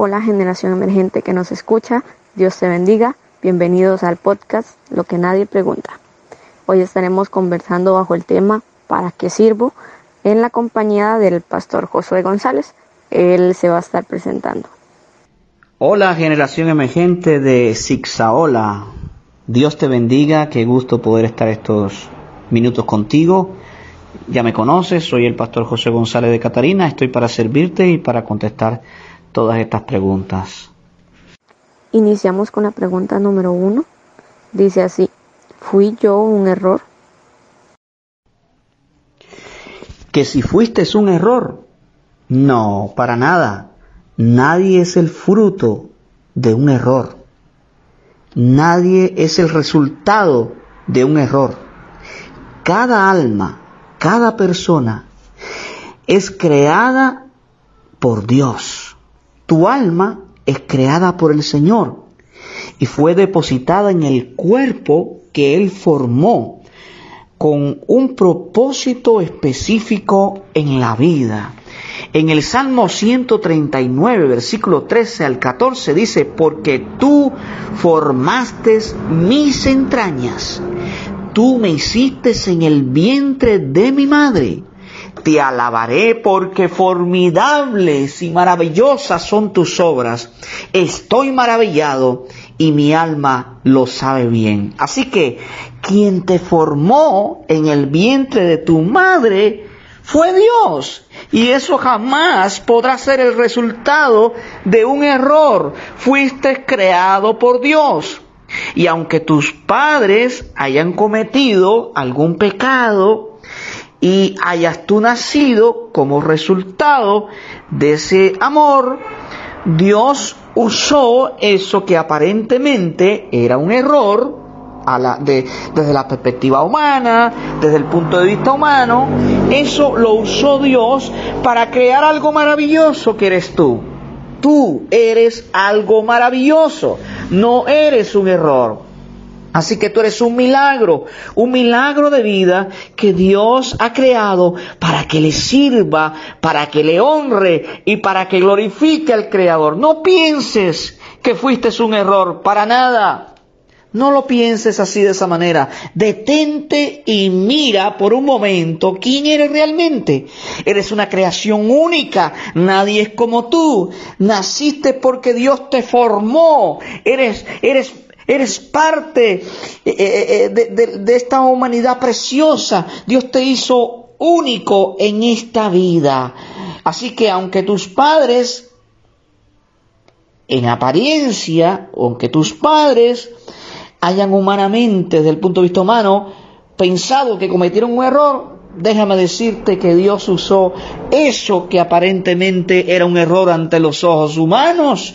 Hola generación emergente que nos escucha, Dios te bendiga, bienvenidos al podcast Lo que nadie pregunta. Hoy estaremos conversando bajo el tema ¿Para qué sirvo? en la compañía del pastor Josué González. Él se va a estar presentando. Hola generación emergente de Zigzaola. Dios te bendiga, qué gusto poder estar estos minutos contigo. Ya me conoces, soy el pastor José González de Catarina, estoy para servirte y para contestar todas estas preguntas. Iniciamos con la pregunta número uno. Dice así, ¿fui yo un error? Que si fuiste es un error. No, para nada. Nadie es el fruto de un error. Nadie es el resultado de un error. Cada alma, cada persona es creada por Dios. Tu alma es creada por el Señor y fue depositada en el cuerpo que Él formó con un propósito específico en la vida. En el Salmo 139, versículo 13 al 14 dice, porque tú formaste mis entrañas, tú me hiciste en el vientre de mi madre te alabaré porque formidables y maravillosas son tus obras. Estoy maravillado y mi alma lo sabe bien. Así que quien te formó en el vientre de tu madre fue Dios. Y eso jamás podrá ser el resultado de un error. Fuiste creado por Dios. Y aunque tus padres hayan cometido algún pecado, y hayas tú nacido como resultado de ese amor, Dios usó eso que aparentemente era un error desde la perspectiva humana, desde el punto de vista humano, eso lo usó Dios para crear algo maravilloso que eres tú. Tú eres algo maravilloso, no eres un error. Así que tú eres un milagro, un milagro de vida que Dios ha creado para que le sirva, para que le honre y para que glorifique al Creador. No pienses que fuiste un error, para nada. No lo pienses así de esa manera. Detente y mira por un momento quién eres realmente. Eres una creación única. Nadie es como tú. Naciste porque Dios te formó. Eres, eres Eres parte eh, eh, eh, de, esta humanidad preciosa. Dios te hizo único en esta vida. Así que aunque tus padres, en apariencia, aunque tus padres hayan humanamente, desde el punto de vista humano, pensado que cometieron un error, déjame decirte que Dios usó eso que aparentemente era un error ante los ojos humanos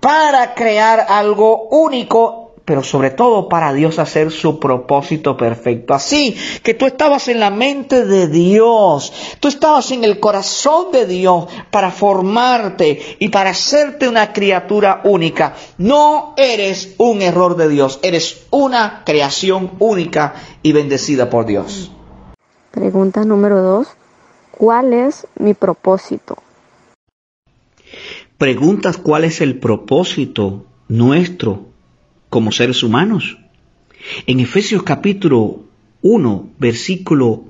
para crear algo único pero sobre todo para Dios hacer su propósito perfecto. Así que tú estabas en la mente de Dios, tú estabas en el corazón de Dios para formarte y para hacerte una criatura única. No eres un error de Dios, eres una creación única y bendecida por Dios. Pregunta número dos, ¿cuál es mi propósito? Preguntas cuál es el propósito nuestro como seres humanos. En Efesios capítulo 1, versículo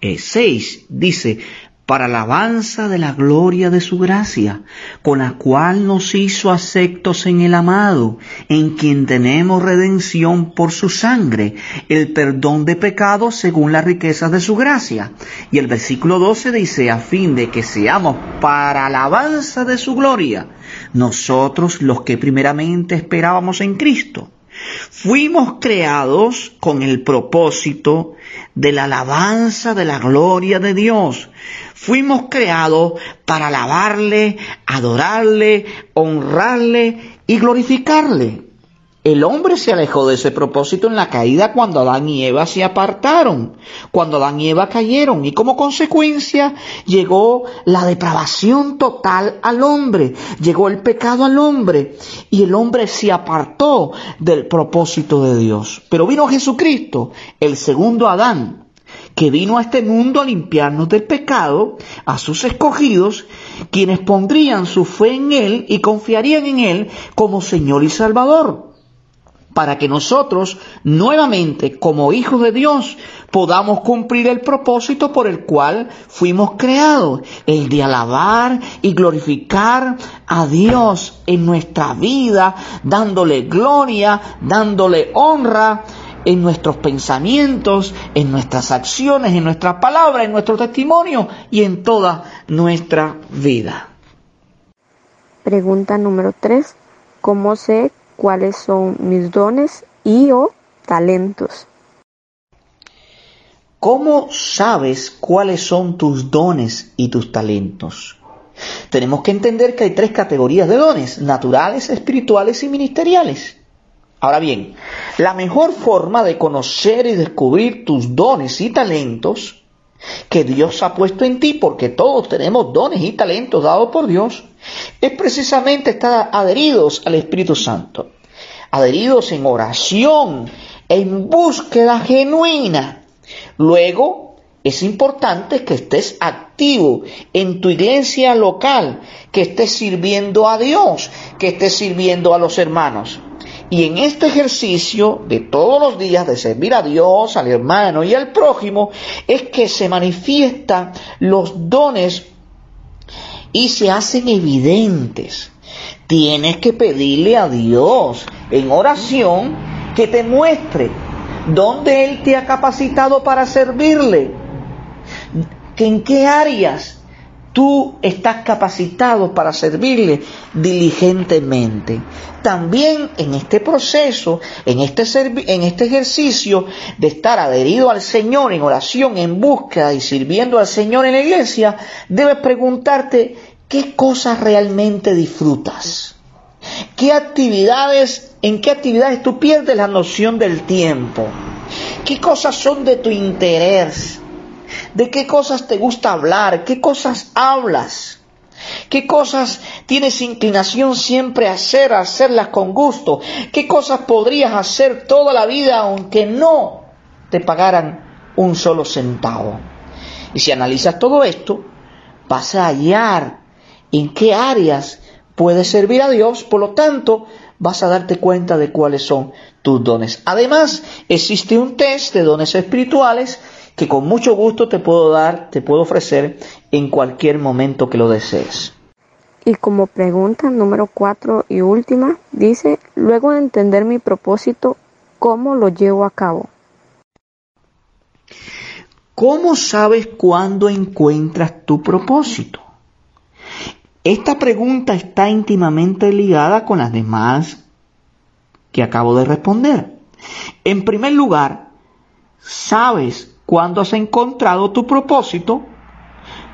6 eh, dice, para alabanza de la gloria de su gracia, con la cual nos hizo aceptos en el amado, en quien tenemos redención por su sangre, el perdón de pecados según las riquezas de su gracia. Y el versículo 12 dice, a fin de que seamos para alabanza de su gloria, nosotros los que primeramente esperábamos en Cristo. Fuimos creados con el propósito de la alabanza de la gloria de Dios. Fuimos creados para alabarle, adorarle, honrarle y glorificarle. El hombre se alejó de ese propósito en la caída cuando Adán y Eva se apartaron, cuando Adán y Eva cayeron y como consecuencia llegó la depravación total al hombre, llegó el pecado al hombre y el hombre se apartó del propósito de Dios. Pero vino Jesucristo, el segundo Adán, que vino a este mundo a limpiarnos del pecado, a sus escogidos, quienes pondrían su fe en Él y confiarían en Él como Señor y Salvador, para que nosotros, nuevamente, como hijos de Dios, podamos cumplir el propósito por el cual fuimos creados, el de alabar y glorificar a Dios en nuestra vida, dándole gloria, dándole honra en nuestros pensamientos, en nuestras acciones, en nuestras palabras, en nuestro testimonio y en toda nuestra vida. Pregunta número 3. ¿Cómo sé cuáles son mis dones y o talentos? ¿Cómo sabes cuáles son tus dones y tus talentos? Tenemos que entender que hay tres categorías de dones, naturales, espirituales y ministeriales. Ahora bien, la mejor forma de conocer y descubrir tus dones y talentos que Dios ha puesto en ti, porque todos tenemos dones y talentos dados por Dios, es precisamente estar adheridos al Espíritu Santo, adheridos en oración, en búsqueda genuina. Luego, es importante que estés activo en tu iglesia local, que estés sirviendo a Dios, que estés sirviendo a los hermanos. Y en este ejercicio de todos los días de servir a Dios, al hermano y al prójimo, es que se manifiestan los dones y se hacen evidentes. Tienes que pedirle a Dios en oración que te muestre dónde Él te ha capacitado para servirle, que en qué áreas Tú estás capacitado para servirle diligentemente. También en este proceso, en este, en este ejercicio de estar adherido al Señor en oración, en búsqueda y sirviendo al Señor en la iglesia, debes preguntarte qué cosas realmente disfrutas. ¿Qué actividades, en qué actividades tú pierdes la noción del tiempo? ¿Qué cosas son de tu interés? ¿De qué cosas te gusta hablar? ¿Qué cosas hablas? ¿Qué cosas tienes inclinación siempre a hacer, a hacerlas con gusto? ¿Qué cosas podrías hacer toda la vida aunque no te pagaran un solo centavo? Y si analizas todo esto, vas a hallar en qué áreas puedes servir a Dios, por lo tanto, vas a darte cuenta de cuáles son tus dones. Además, existe un test de dones espirituales que con mucho gusto te puedo dar, te puedo ofrecer en cualquier momento que lo desees. Y como pregunta número cuatro y última, dice, luego de entender mi propósito, ¿cómo lo llevo a cabo? ¿Cómo sabes cuándo encuentras tu propósito? Esta pregunta está íntimamente ligada con las demás que acabo de responder. En primer lugar, sabes cuando has encontrado tu propósito,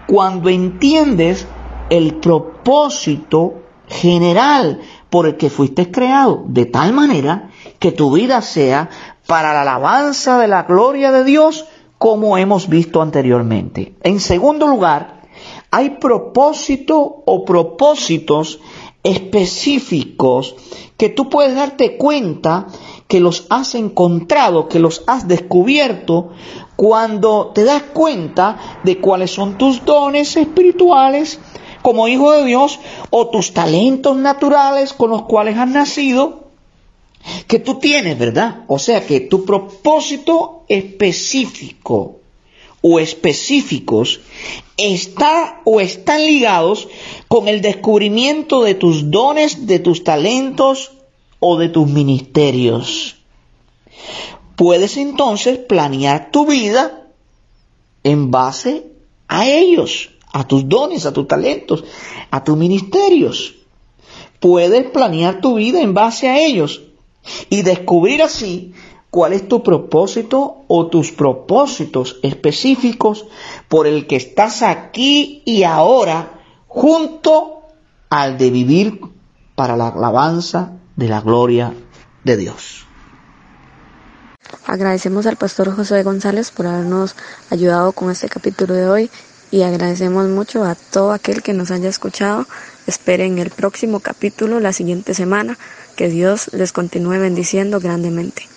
cuando entiendes el propósito general por el que fuiste creado, de tal manera que tu vida sea para la alabanza de la gloria de Dios, como hemos visto anteriormente. En segundo lugar, hay propósito o propósitos específicos que tú puedes darte cuenta que los has encontrado, que los has descubierto cuando te das cuenta de cuáles son tus dones espirituales como hijo de Dios o tus talentos naturales con los cuales has nacido que tú tienes, ¿verdad? O sea que tu propósito específico o específicos está o están ligados con el descubrimiento de tus dones, de tus talentos o de tus ministerios puedes entonces planear tu vida en base a ellos, a tus dones, a tus talentos, a tus ministerios. Puedes planear tu vida en base a ellos y descubrir así cuál es tu propósito o tus propósitos específicos por el que estás aquí y ahora junto al de vivir para la alabanza de la gloria de Dios. Agradecemos al pastor José González por habernos ayudado con este capítulo de hoy y agradecemos mucho a todo aquel que nos haya escuchado. Esperen el próximo capítulo la siguiente semana. Que Dios les continúe bendiciendo grandemente.